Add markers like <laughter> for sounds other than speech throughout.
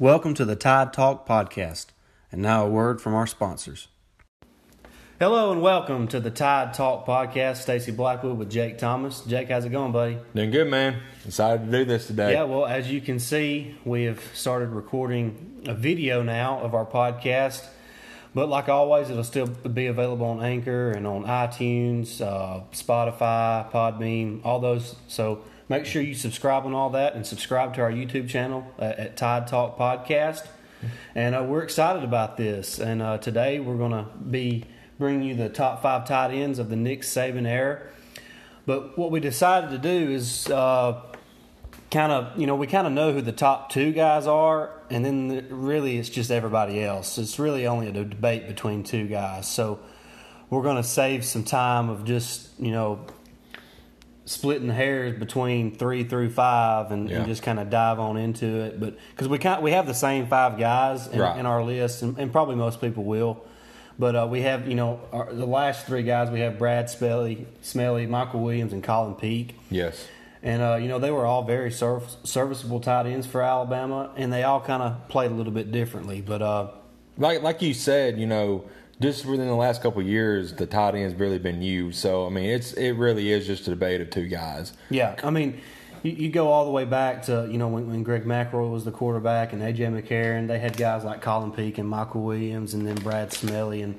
Welcome to the Tide Talk podcast. And now a word from our sponsors. Hello and welcome to the Tide Talk podcast. Stacy Blackwood with Jake Thomas. Jake, how's it going, buddy? Doing good, man. Excited to do this today. Yeah, well, as you can see, we have started recording a video now of our podcast. But like always, it'll still be available on Anchor and on iTunes, uh, Spotify, Podbean, all those. So make sure you subscribe on all that and subscribe to our YouTube channel at, at Tide Talk Podcast. And uh, we're excited about this. And uh, today we're going to be bringing you the top five tight ends of the Nick Saban era. But what we decided to do is uh, kind of, you know, we kind of know who the top two guys are, and then the, really it's just everybody else. It's really only a debate between two guys. So we're going to save some time of just, you know, splitting hairs between three through five and, Yeah. and just kind of dive on into it. But because we kind we have the same five guys in, Right. in our list, and, and probably most people will. But uh, we have, you know, our, the last three guys. We have Brad Smelley, Smelley, Michael Williams, and Colin Peek. Yes. And uh, you know they were all very serv- serviceable tight ends for Alabama, and they all kind of played a little bit differently. But uh, Like like you said, you know, just within the last couple years, the tight end's really been used. So I mean, it's it really is just a debate of two guys. yeah, I mean, you, you go all the way back to you know when, when Greg McElroy was the quarterback and AJ McCarron. They had guys like Colin Peek and Michael Williams, and then Brad Smelley, and,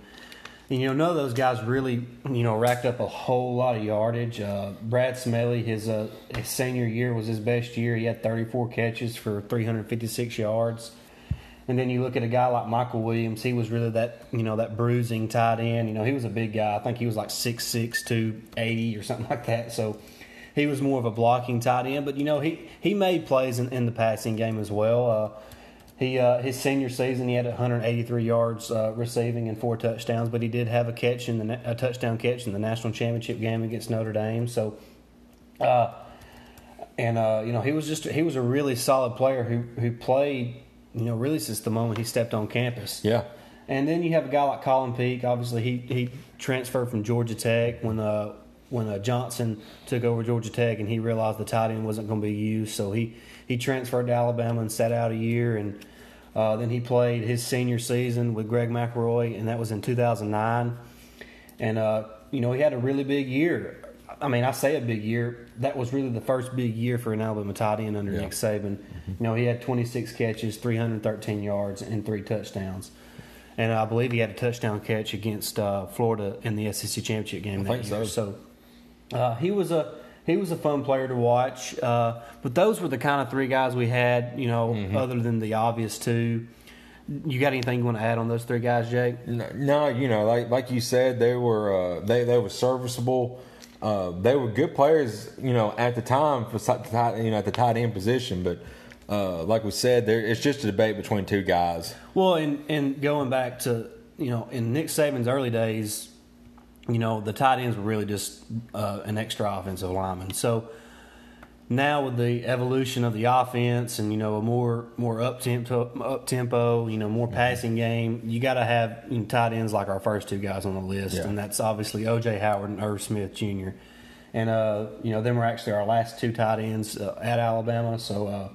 and you know none of those guys really you know racked up a whole lot of yardage. Uh, Brad Smelley, his uh, his senior year was his best year. He had 34 catches for 356 yards. And then you look at a guy like Michael Williams. He was really that you know that bruising tight end. You know he was a big guy. I think he was like six six to eighty or something like that. So he was more of a blocking tight end. But you know he he made plays in, in the passing game as well. Uh, he uh, his senior season he had 183 yards uh, receiving and four touchdowns. But he did have a catch in the a touchdown catch in the national championship game against Notre Dame. So. Uh, and uh, you know he was just he was a really solid player who who played you know really since the moment he stepped on campus. Yeah. And then you have a guy like Colin Peek. Obviously, he he transferred from Georgia Tech when uh when uh, Johnson took over Georgia Tech, and he realized the tight end wasn't going to be used, so he he transferred to Alabama and sat out a year, and uh, then he played his senior season with Greg McElroy, and that was in 2009. And uh, you know he had a really big year. I mean, I say a big year. That was really the first big year for an Alabama tight end under Yeah. Nick Saban. You know, he had 26 catches, 313 yards, and three touchdowns. And I believe he had a touchdown catch against uh, Florida in the SEC championship game I that think year. so. So uh, he was a he was a fun player to watch. Uh, but those were the kind of three guys we had. You know, Mm-hmm. other than the obvious two. You got anything you want to add on those three guys, Jake? No, no, you know, like like you said, they were uh, they they were serviceable. Uh, they were good players, you know, at the time for you know at the tight end position. But uh, like we said, there it's just a debate between two guys. Well, and and going back to you know in Nick Saban's early days, you know the tight ends were really just uh, an extra offensive lineman. So now with the evolution of the offense and you know a more more up tempo up tempo, you know more Mm-hmm. passing game, you got to have you know, tight ends like our first two guys on the list, Yeah. and that's obviously O.J. Howard and Irv Smith Jr. And uh, you know them were actually our last two tight ends uh, at Alabama, so. Uh,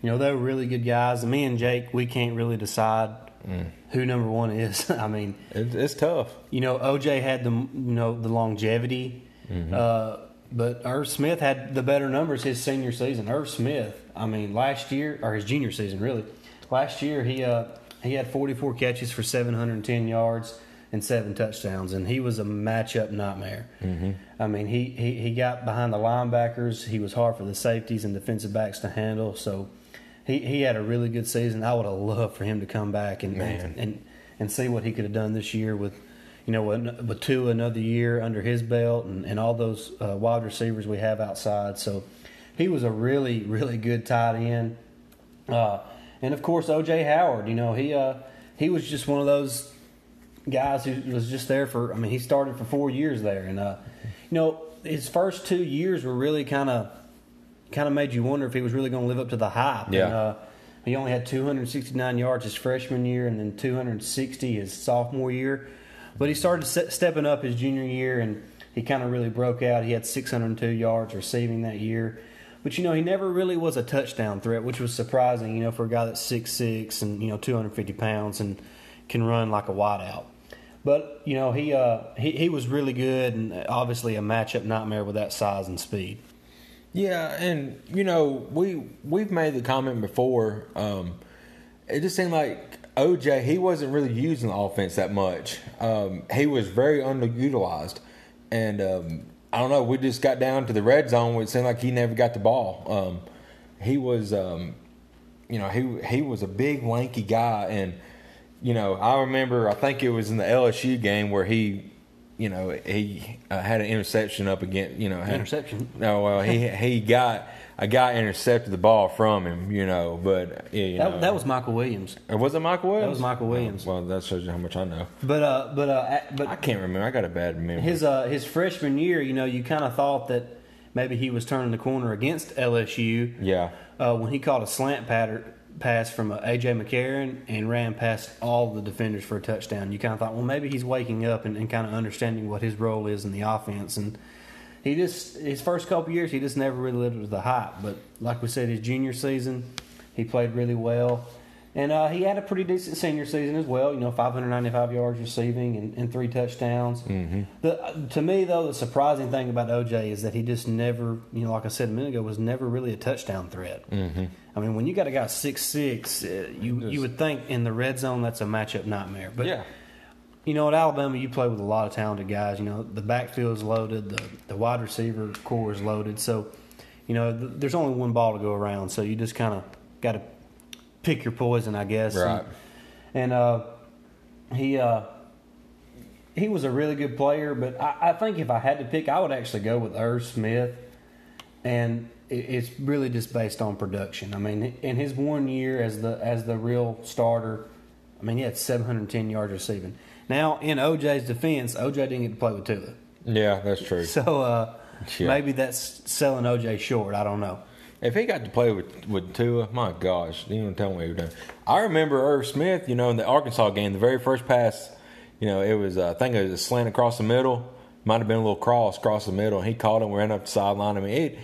you know, they were really good guys. And me and Jake, we can't really decide Mm. who number one is. <laughs> I mean, It, it's tough. you know, OJ had the you know the longevity, Mm-hmm. But Irv Smith had the better numbers his senior season. Irv Smith, I mean, last year or his junior season really, last year he uh, he had 44 catches for 710 yards and seven touchdowns, and he was a matchup nightmare. Mm-hmm. I mean, he, he he got behind the linebackers. He was hard for the safeties and defensive backs to handle. So. He, he had a really good season. I would have loved for him to come back and, Man. and, and and see what he could have done this year with, you know, with, two another year under his belt and, and all those uh, wide receivers we have outside. So he was a really really good tight end. Uh, and of course OJ Howard, you know, he uh, he was just one of those guys who was just there for. I mean, he started for four years there, and uh, you know, his first two years were really kind of kind of made you wonder if he was really going to live up to the hype. Yeah. And, uh, he only had 269 yards his freshman year, and then 260 his sophomore year. But he started stepping up his junior year, and he kind of really broke out. He had 602 yards receiving that year. But you know, he never really was a touchdown threat, which was surprising. You know, for a guy that's six six and you know 250 pounds and can run like a wideout. But you know, he uh, he he was really good and obviously a matchup nightmare with that size and speed. Yeah, and you know we we've made the comment before. Um, it just seemed like OJ he wasn't really using the offense that much. Um, he was very underutilized, and um, I don't know. We just got down to the red zone. Where it seemed like he never got the ball. Um, he was, um, you know, he he was a big lanky guy, and you know I remember I think it was in the LSU game where he you know, he uh, had an interception up against, You know, had, Interception? No, well, he he got a guy intercepted the ball from him. You know, but yeah, you That, know. that was Michael Williams. Or was it Michael Williams? That was Michael Williams. Oh, well, that shows you how much I know. But uh, but uh, I can't remember. I got a bad memory. his uh his freshman year, you know, you kind of thought that maybe he was turning the corner against LSU. yeah, uh, when he caught a slant pattern pass from uh, AJ McCarron and ran past all the defenders for a touchdown. You kind of thought, well, maybe he's waking up and, and kind of understanding what his role is in the offense. And he just his first couple years, he just never really lived up to the hype. But like we said, his junior season, he played really well. And uh, he had a pretty decent senior season as well. You know, 595 yards receiving and, and three touchdowns. Mm-hmm. The, to me, though, the surprising thing about OJ is that he just never, you know, like I said a minute ago, was never really a touchdown threat. Mm-hmm. I mean, when you got a guy six six, uh, you you would think in the red zone that's a matchup nightmare. But yeah, you know, at Alabama, you play with a lot of talented guys. You know, the backfield is loaded, the the wide receiver core is loaded. So, you know, th- there's only one ball to go around. So you just kind of got to pick your poison, I guess. Right. And, and uh, he uh, he was a really good player, but I, I think if I had to pick, I would actually go with Irv Smith. And it, it's really just based on production. I mean, in his one year as the as the real starter, I mean, he had 710 yards receiving. Now, in OJ's defense, OJ didn't get to play with Tua. yeah, that's true. So uh, Yeah. maybe that's selling OJ short. I don't know. If he got to play with with Tua, my gosh, you don't tell me what he done. I remember Irv Smith, you know, in the Arkansas game, the very first pass, you know, it was uh, I think it was a slant across the middle, might have been a little cross across the middle, and he caught him, ran up the sideline. I mean,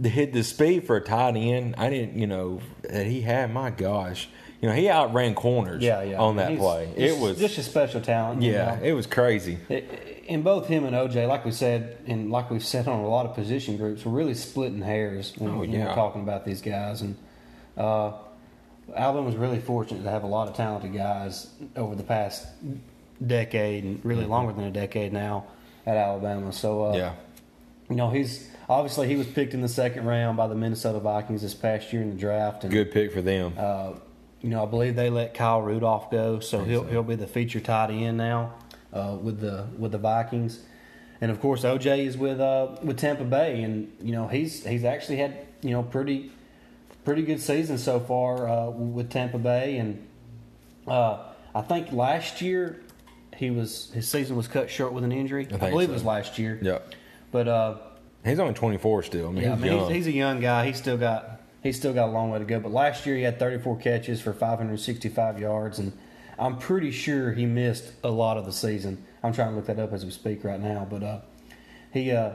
it hit the speed for a tight end. I didn't, you know, that he had. My gosh, you know, he outran corners. Yeah, yeah. on that He's- play. It was just a special talent. you yeah, know. it was crazy. in both him and OJ, like we said, and like we've said on a lot of position groups, we're really splitting hairs when, Oh, when we're talking about these guys. And uh, Alabama's really fortunate to have a lot of talented guys over the past decade, and really Mm-hmm. longer than a decade now at Alabama. So, uh, Yeah, you know, he's obviously he was picked in the second round by the Minnesota Vikings this past year in the draft, and good pick for them. uh, you know, I believe they let Kyle Rudolph go, so he'll he'll be the feature tight end now uh, with the with the Vikings, and of course OJ is with uh, with Tampa Bay, and you know he's he's actually had you know pretty pretty good season so far uh, with Tampa Bay, and uh, I think last year he was his season was cut short with an injury. I, think believe so. it was last year, yeah, but. Uh, he's only twenty four still. I mean, yeah, I he's mean, young. he's, he's a young guy. He's still got he's still got a long way to go. But last year he had 34 catches for 565 yards, and I'm pretty sure he missed a lot of the season. I'm trying to look that up as we speak right now, but uh, he uh,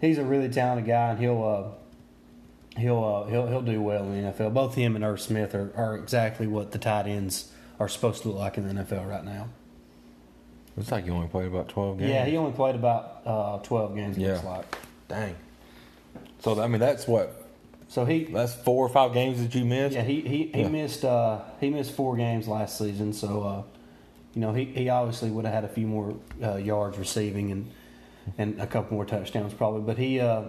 he's a really talented guy, and he'll uh, he'll uh, he'll he'll do well in the NFL. Both him and Irv Smith are, are exactly what the tight ends are supposed to look like in the NFL right now. Looks like he only played about twelve games. Yeah, he only played about uh, 12 games. Yeah. Looks like Dang. So I mean, that's what so he that's four or five games that you missed. Yeah, he he, he Yeah. missed uh, he missed four games last season, so uh, you know he, he obviously would have had a few more uh, yards receiving and and a couple more touchdowns probably. But he uh,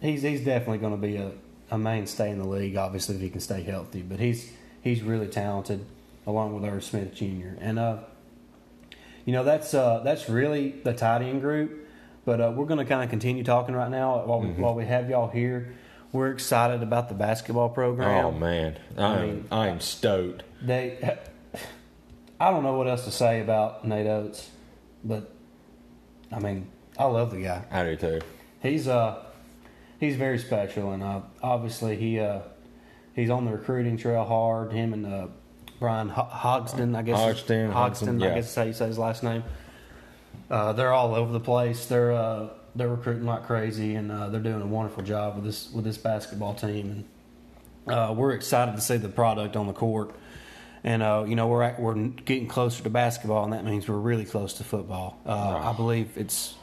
he's he's definitely going to be a, a mainstay in the league. Obviously, if he can stay healthy, but he's he's really talented, along with Irv Smith Jr. And uh, you know that's uh, that's really the tight end group. But uh, we're going to kind of continue talking right now while we, Mm-hmm. while we have y'all here. We're excited about the basketball program. Oh man, I I mean- I am stoked. They, I don't know what else to say about Nate Oats, but I mean, I love the guy. I do too. He's uh, he's very special, and uh, obviously he uh, he's on the recruiting trail hard. Him and uh, Brian Ho- Hogston, I guess. Hogston, Hogston, Hogston, yeah. I guess is how you say his last name. Uh, they're all over the place. They're uh, they're recruiting like crazy, and uh, they're doing a wonderful job with this with this basketball team. And uh, we're excited to see the product on the court. And uh, you know we're at, we're getting closer to basketball, and that means we're really close to football. Uh, Right. I believe it's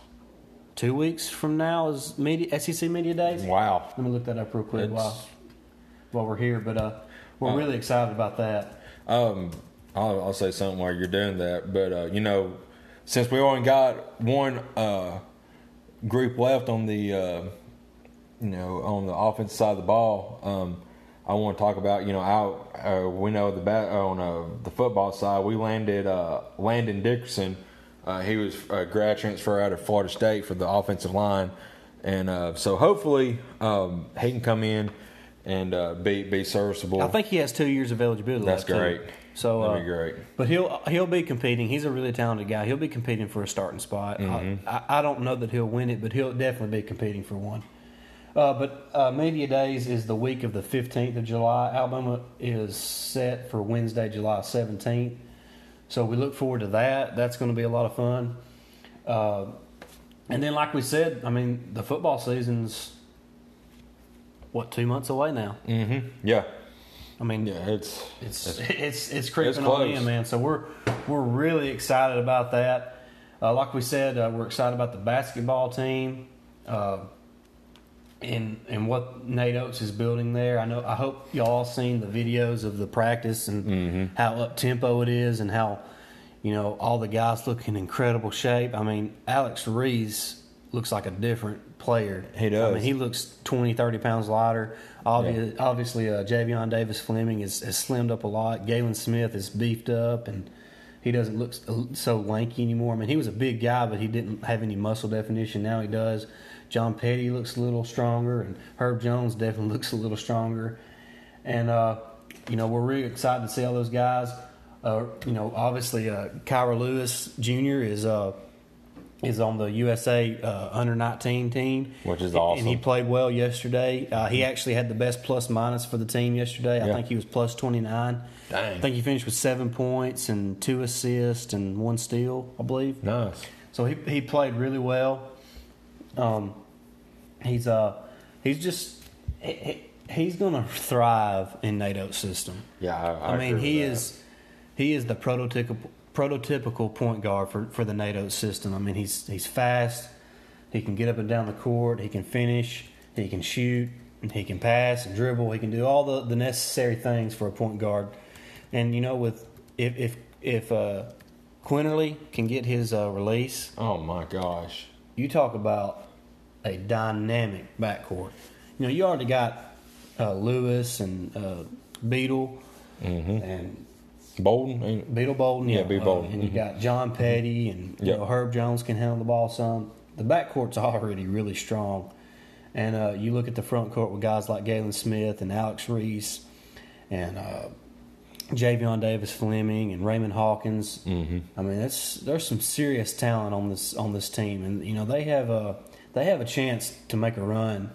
two weeks from now is media, SEC media days. Wow. Let me look that up real quick It's- while while we're here. But uh, we're Uh, really excited about that. Um, I'll, I'll say something while you're doing that. But uh, you know, since we only got one uh, group left on the uh, you know on the offensive side of the ball, um, I want to talk about you know out. Uh, we know the bat on uh, the football side, we landed uh, Landon Dickerson. Uh, he was a grad transfer out of Florida State for the offensive line, and uh, so hopefully um, he can come in and uh, be be serviceable. I think he has two years of eligibility. That's left, too. So That'd uh, be great. But he'll he'll be competing. He's a really talented guy. He'll be competing for a starting spot. Mm-hmm. I, I, I don't know that he'll win it, but he'll definitely be competing for one. Uh, but uh, media days is the week of the 15th of July. Alabama is set for Wednesday, July 17th. So we look forward to that. That's going to be a lot of fun. Uh, and then, like we said, I mean, the football season's what two months away now. Mm-hmm. Yeah. I mean, Yeah, it's it's it's <laughs> it's creeping close. on in, man. So we're we're really excited about that. Uh, like we said, uh, we're excited about the basketball team, uh, and and what Nate Oats is building there. I know. I hope y'all seen the videos of the practice and Mm-hmm. how up tempo it is, and how you know all the guys look in incredible shape. I mean, Alex Reese looks like a different player. He does. I mean, he looks 20, 30 pounds lighter. Obviously, obviously uh, Javion Davis Fleming is, has slimmed up a lot. Galin Smith is beefed up, and he doesn't look so- so lanky anymore. I mean, he was a big guy, but he didn't have any muscle definition. Now he does. John Petty looks a little stronger, and Herb Jones definitely <laughs> looks a little stronger. And uh, you know, we're really excited to see all those guys. Uh, you know, obviously, uh, Kira Lewis Jr. is uh, is on the USA uh, under 19 team, Which is awesome. And he played well yesterday. Uh, he actually had the best plus minus for the team yesterday. I Yeah. think he was plus 29. Dang. I think he finished with seven points and two assists and one steal, I believe. nice. So he he played really well. Um, he's uh he's just he, he- he's gonna thrive in NATO's system. Yeah, I, I, I, mean, he is he is the prototypical prototypical point guard for, for the NATO system. I mean, he's he's fast. He can get up and down the court. He can finish. He can shoot. And he can pass and dribble. He can do all the, the necessary things for a point guard. And you know, with if if if uh, Quinerly can get his uh, release, Oh my gosh. you talk about a dynamic backcourt. You know, you already got uh, Lewis and uh, Beetle and Bolden. ain't- Beetle Bolden. Yeah, Beetle uh, Bolden. and you Mhm. got John Petty and you Yep. know, Herb Jones can handle the ball some. The backcourt's already really strong. And uh, you look at the front court with guys like Galin Smith and Alex Reese and uh, Javion Davis Fleming and Raymond Hawkins. Mm-hmm. I mean, that's there's some serious talent on this on this team, and you know they have a they have a chance to make a run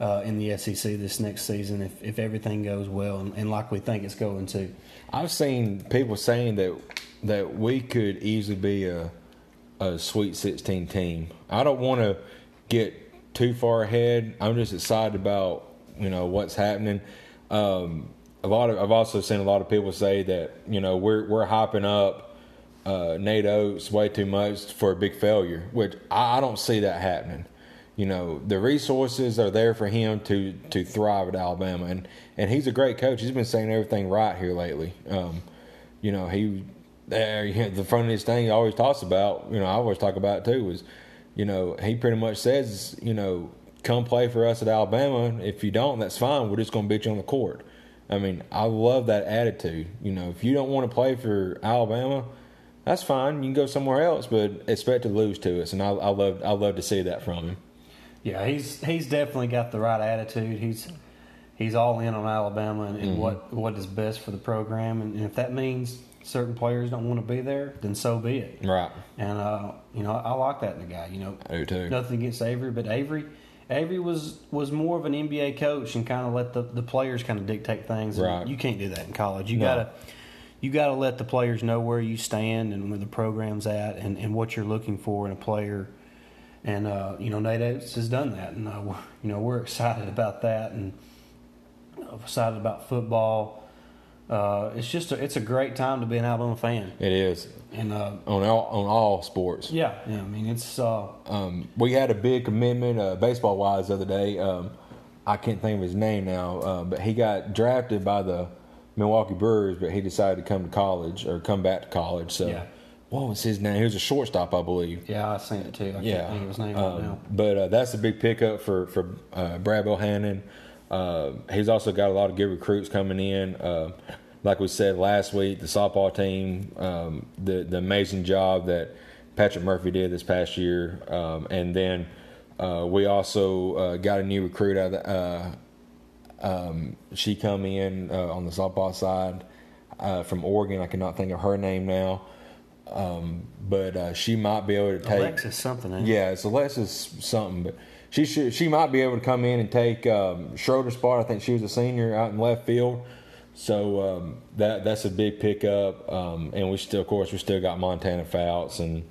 uh, in the SEC this next season if, if everything goes well and, and like we think it's going to. I've seen people saying that that we could easily be a a Sweet 16 team. I don't want to get too far ahead. I'm just excited about you know what's happening. Um, a lot of I've also seen a lot of people say that you know we're we're hyping up uh, Nate Oats way too much for a big failure, which I, I don't see that happening. You know, the resources are there for him to to thrive at Alabama, and and he's a great coach. He's been saying everything right here lately. Um, you know, he know, the funniest thing he always talks about. You know, I always talk about it too is, you know, he pretty much says, you know, come play for us at Alabama. If you don't, that's fine. We're just going to beat you on the court. I mean, I love that attitude. You know, if you don't want to play for Alabama, that's fine. You can go somewhere else, but expect to lose to us. And I, I love I love to see that from him. Yeah, he's he's definitely got the right attitude. He's he's all in on Alabama and, and what what is best for the program, and, if that means certain players don't want to be there, then so be it. Right. And uh, you know, I like that in the guy. You know, I do too. nothing against Avery, but Avery Avery was was more of an NBA coach and kind of let the, the players kind of dictate things. And Right. You can't do that in college. You No. gotta you gotta let the players know where you stand and where the program's at and, and what you're looking for in a player. And uh, you know Nate Oats has done that, and uh, we're- you know we're excited about that, and uh, excited about football. Uh, it's just a, it's a great time to be an Alabama fan, It is and uh, on all on all sports. yeah, yeah. I mean, it's uh, Um, we had a big commitment, uh, baseball wise, the other day. Um, I can't think of his name now, uh, but he got drafted by the Milwaukee Brewers, but he decided to come to college or come back to college. So, Yeah. What was his name? He was a shortstop, I believe. yeah, I seen it too. I can't Yeah, think of his name right Um, now. but uh, that's a big pickup for for uh, Brad Bohannon. Uh, he's also got a lot of good recruits coming in. Uh, like we said last week, the softball team, um, the the amazing job that Patrick Murphy did this past year, um, and then uh, we also uh, got a new recruit out of the, uh, um, she come in uh, on the softball side uh, from Oregon. I cannot think of her name now, um, but uh, she might be able to take. Alexis something. ain't? Yeah, it's Alexis something, but she should she might be able to come in and take um, Schroeder's spot. I think she was a senior out in left field, so um, that that's a big pickup. Um, and we still, of course, we still got Montana Fouts and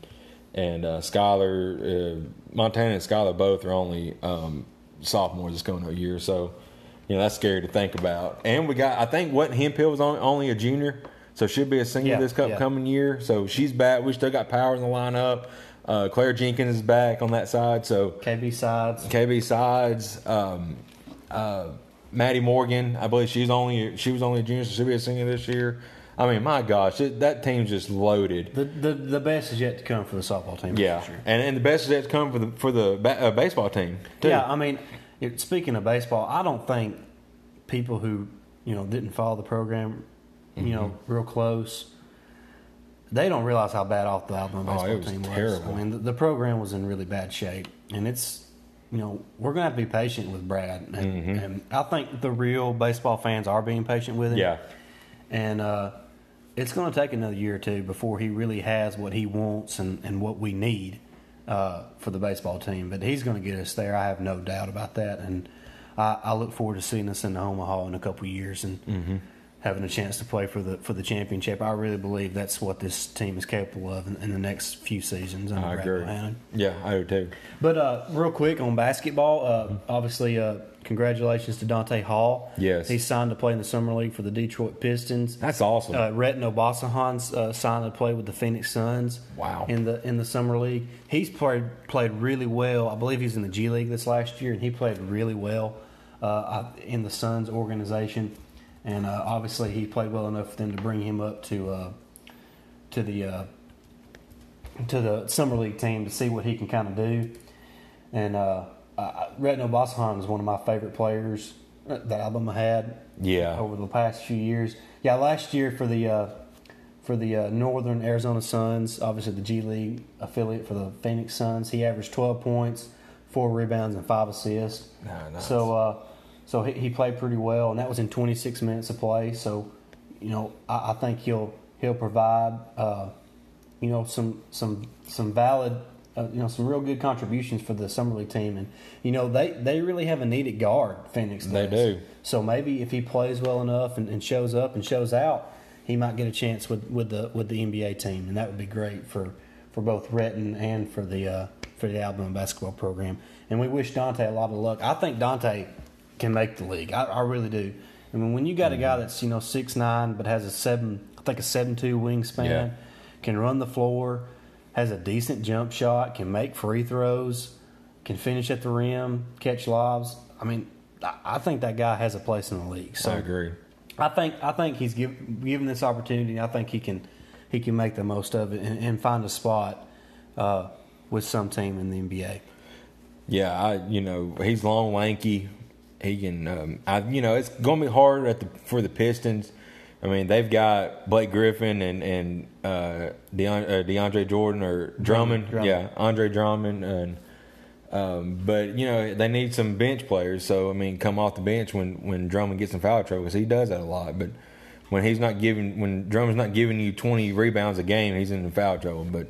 and uh, Skyler. Uh, Montana and Skyler both are only um, sophomores that's going to a year, so you know that's scary to think about. And we got I think what Hemphill was only a junior, so she'll be a senior Yeah, this cup yeah. coming year. So she's back. We still got power in the lineup. Uh, Claire Jenkins is back on that side. So KB sides. KB sides, um, uh, Maddie Morgan. I believe she's only she was only a junior, so she'll be a senior this year. I mean, my gosh, it, that team's just loaded. The, the the best is yet to come for the softball team. Yeah, sure. and and the best is yet to come for the for the ba- uh, baseball team too. Yeah, I mean, it, speaking of baseball, I don't think people who you know didn't follow the program, you know, Mm-hmm. real close, they don't realize how bad off the Alabama Oh, baseball it was team was. terrible. I mean, the, the program was in really bad shape, and it's you know we're gonna have to be patient with Brad, and, and I think the real baseball fans are being patient with him. Mm-hmm. yeah, and uh, it's going to take another year or two before he really has what he wants and, and what we need uh, for the baseball team. But he's going to get us there. I have no doubt about that, and I, I look forward to seeing us in the Omaha in a couple of years and Mm-hmm. Having a chance to play for the for the championship. I really believe that's what this team is capable of in, in the next few seasons. I agree. Bohannon. yeah, I do too. But uh, real quick on basketball, uh, obviously, uh, congratulations to Donta Hall. Yes. he signed to play in the summer league for the Detroit Pistons. That's awesome. Uh, Obasohan uh, signed to play with the Phoenix Suns. Wow. In the in the summer league, he's played played really well. I believe he's in the G League this last year, and he played really well uh, in the Suns organization. And uh, obviously, he played well enough for them to bring him up to uh, to the uh, to the summer league team to see what he can kind of do. And uh, Retin Obasohan is one of my favorite players that Alabama had yeah, over the past few years. Yeah, last year for the uh, for the uh, Northern Arizona Suns, obviously the G League affiliate for the Phoenix Suns, he averaged 12 points, four rebounds, and five assists. Ah, nice. So, uh, so he, he played pretty well, and that was in 26 minutes of play. So, you know, I, I think he'll he'll provide, uh, you know, some some some valid. Uh, you know some real good contributions for the summer league team, and you know they, they really have a needed guard. Phoenix, They do. So maybe if he plays well enough and, and shows up and shows out, he might get a chance with, with the with the NBA team, and that would be great for, for both Retin and for the uh, for the Alabama basketball program. And we wish Donta a lot of luck. I think Donta can make the league. I, I really do. I mean, when you got a guy that's you know six nine but has a seven, I think a seven two wingspan, Yeah. can run the floor, has a decent jump shot, can make free throws, can finish at the rim, catch lobs. I mean, I, I think that guy has a place in the league. So I agree. I think I think he's give, given this opportunity. I think he can he can make the most of it and, and find a spot uh, with some team in the NBA. Yeah, I you know he's long, lanky. He can, um, I you know it's going to be hard at the for the Pistons. I mean they've got Blake Griffin and and uh, Deon, uh, DeAndre Jordan or Drummond, Drummond. yeah, Andre Drummond, and um, but you know they need some bench players. So I mean, come off the bench when when Drummond gets in foul trouble because he does that a lot. But when he's not giving when Drummond's not giving you twenty rebounds a game, he's in foul trouble. But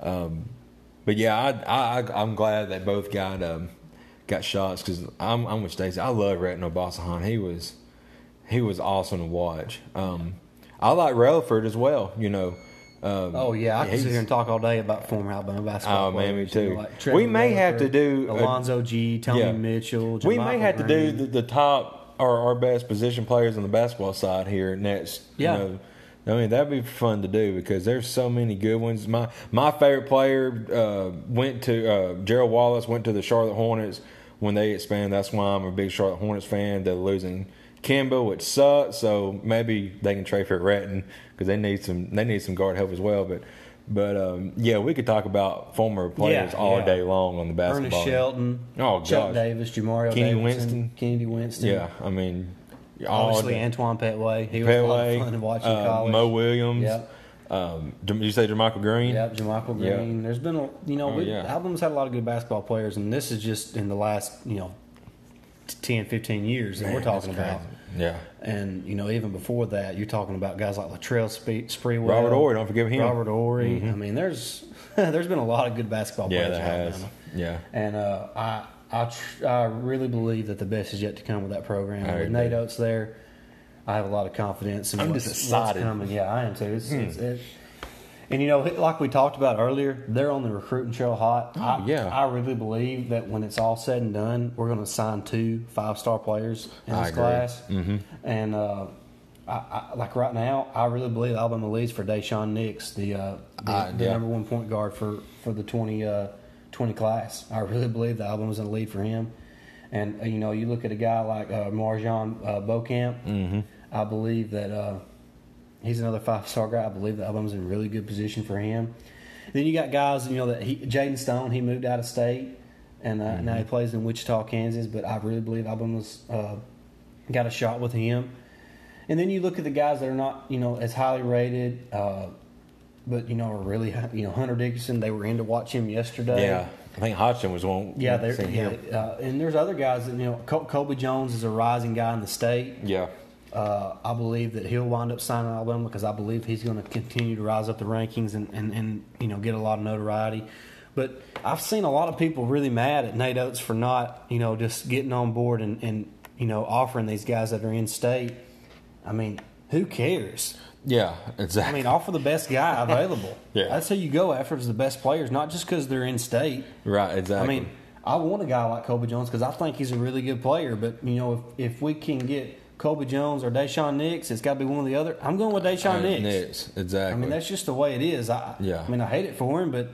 um, but yeah, I, I I'm glad they both got um, got shots because I'm I'm with Stacy. I love Retin Obasohan. He was he was awesome to watch. Um, I like Releford as well. You know, Um, Oh yeah, I can sit here and talk all day about former Alabama basketball. Oh, man, me players, you know, too. like We may have to do Alonzo Gee, Tony Yeah. Mitchell. we may have to do the, the top or our best position players on the basketball side here next. Yeah. You know, I mean that'd be fun to do because there's so many good ones. My my favorite player uh, went to uh, Gerald Wallace went to the Charlotte Hornets when they expanded. That's why I'm a big Charlotte Hornets fan. They're losing Kemba, which sucks. So maybe they can trade for Retin because they need some they need some guard help as well. But but um, yeah, we could talk about former players Yeah, all yeah. day long on the basketball. Ernest Shelton, Oh, Chuck gosh. Davis, Jamario Kenny Davidson, Winston. Kennedy Winston. Yeah, I mean, Obviously. Antoine Pettway. He was a lot of fun to watch in uh, college. Mo Williams. Yep. Um, did you say JaMychal Green? Yep, JaMychal. Green. There's been, a, you know, Oh, we, yeah. Alabama's had a lot of good basketball players, and this is just in the last, you know, t- 10, 15 years that Man, we're talking about. Yeah. And, you know, even before that, you're talking about guys like Latrell Spe- Sprewell. Robert Horry, don't forget him. Mm-hmm. Robert Horry. I mean, there's <laughs> there's been a lot of good basketball Yeah, players in has. Alabama. Yeah. And uh, I, I, tr- I really believe that the best is yet to come with that program. I with agree. Nate Oats there, I have a lot of confidence in I'm what's, just what's excited. Hmm. coming. Yeah, I am too. It's, it's, it, and you know, like we talked about earlier, they're on the recruiting trail hot. I, Oh, yeah. I really believe that when it's all said and done, we're going to sign two five-star players in I this agree. class. Mm-hmm. And uh, I, I, like right now, I really believe Alabama leads for Daishen Nix, the uh, the, Uh, the yeah. number one point guard for for the 20, uh, 20 class. I really believe the album was in the lead for him. And uh, you know, you look at a guy like uh, MarJon uh, Beauchamp. Mm-hmm. I believe that uh, he's another five star guy. I believe the album's in really good position for him. Then you got guys, you know, that he, Jaden Stone. He moved out of state, and uh, now he plays in Wichita, Kansas. But I really believe Alabama's uh, got a shot with him. And then you look at the guys that are not, you know, as highly rated, uh, but you know, are really, you know, Hunter Dickinson. They were in to watch him yesterday. Yeah. I think Hodgson was one. Yeah, they're, yeah, uh, and there's other guys that you know. Col- Colby Jones is a rising guy in the state. Yeah. Uh, I believe that he'll wind up signing Alabama because I believe he's going to continue to rise up the rankings and, and, and you know get a lot of notoriety. But I've seen a lot of people really mad at Nate Oats for not you know just getting on board and, and you know offering these guys that are in state. I mean, who cares? Yeah. Exactly. I mean, offer the best guy <laughs> available. Yeah. that's who you go after is the best players, not just because they're in state. right. Exactly. I mean, I want a guy like Kobe Jones because I think he's a really good player. But you know, if, if we can get Kobe Jones or Daishen Nix, it's got to be one or the other. I'm going with Daishen Uh, Nix. Nix. Exactly. I mean, that's just the way it is. I, Yeah. I mean, I hate it for him, but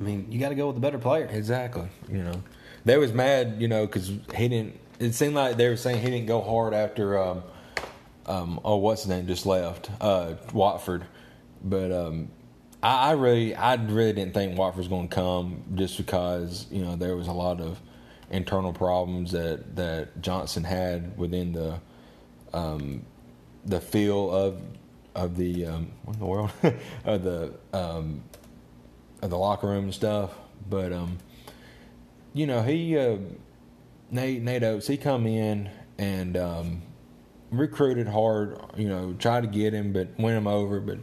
I mean, you got to go with the better player. Exactly. You know, they was mad. You know, because he didn't. It seemed like they were saying he didn't go hard after. Um, um, oh, what's his name? Just left. Uh, Watford. But um, I, I really, I really didn't think Watford was going to come just because you know there was a lot of internal problems that that Johnson had within the um, the feel of of the um, what in the world <laughs> of the um, of the locker room and stuff. But um, you know, he uh, Nate Nate Oats, he come in and um, recruited hard. You know, tried to get him, but win him over, but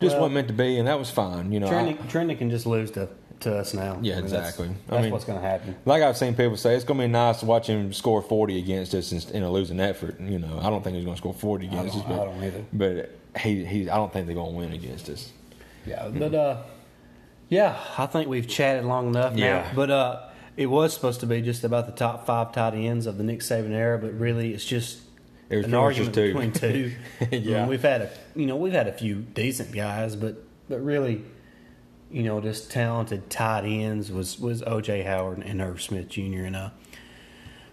just Well- wasn't meant to be, and that was fine. You know, I- can just lose to, to us now. Yeah, I mean, that's- exactly. I That's, mean- what's going to happen. like I've seen people say, it's going to be nice to watch him score forty against us in, in a losing effort. You know, I don't think he's going to score forty I against us, but, I don't either. but he, he, I don't think they're going to win against us. Yeah, but uh, yeah, I think we've chatted long enough now. But uh, it was supposed to be just about the top five tight ends of the Nick Saban era, but really it's just It was an argument two. between two. <laughs> I mean, Yeah. we've had a you know we've had a few decent guys, but but really, you know, just talented tight ends was was OJ Howard and Irv Smith Jr. and uh.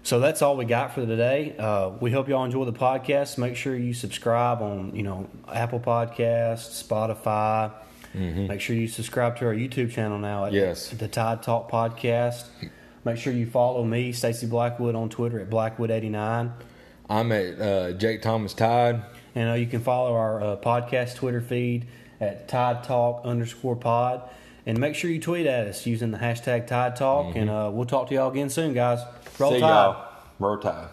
So that's all we got for today. Uh, we hope y'all enjoy the podcast. Make sure you subscribe on you know Apple Podcasts, Spotify. Make sure you subscribe to our YouTube channel now at, Mm-hmm. Yes. the Tide Talk Podcast. Make sure you follow me, Stacy Blackwood, on Twitter at Blackwood89. I'm at uh, Jake Thomas Tide. And uh, you can follow our uh, podcast Twitter feed at Tide Talk underscore pod. And make sure you tweet at us using the hashtag Tide Talk. And uh, we'll talk to y'all again soon, guys. Roll See Tide. y'all. Roll Tide.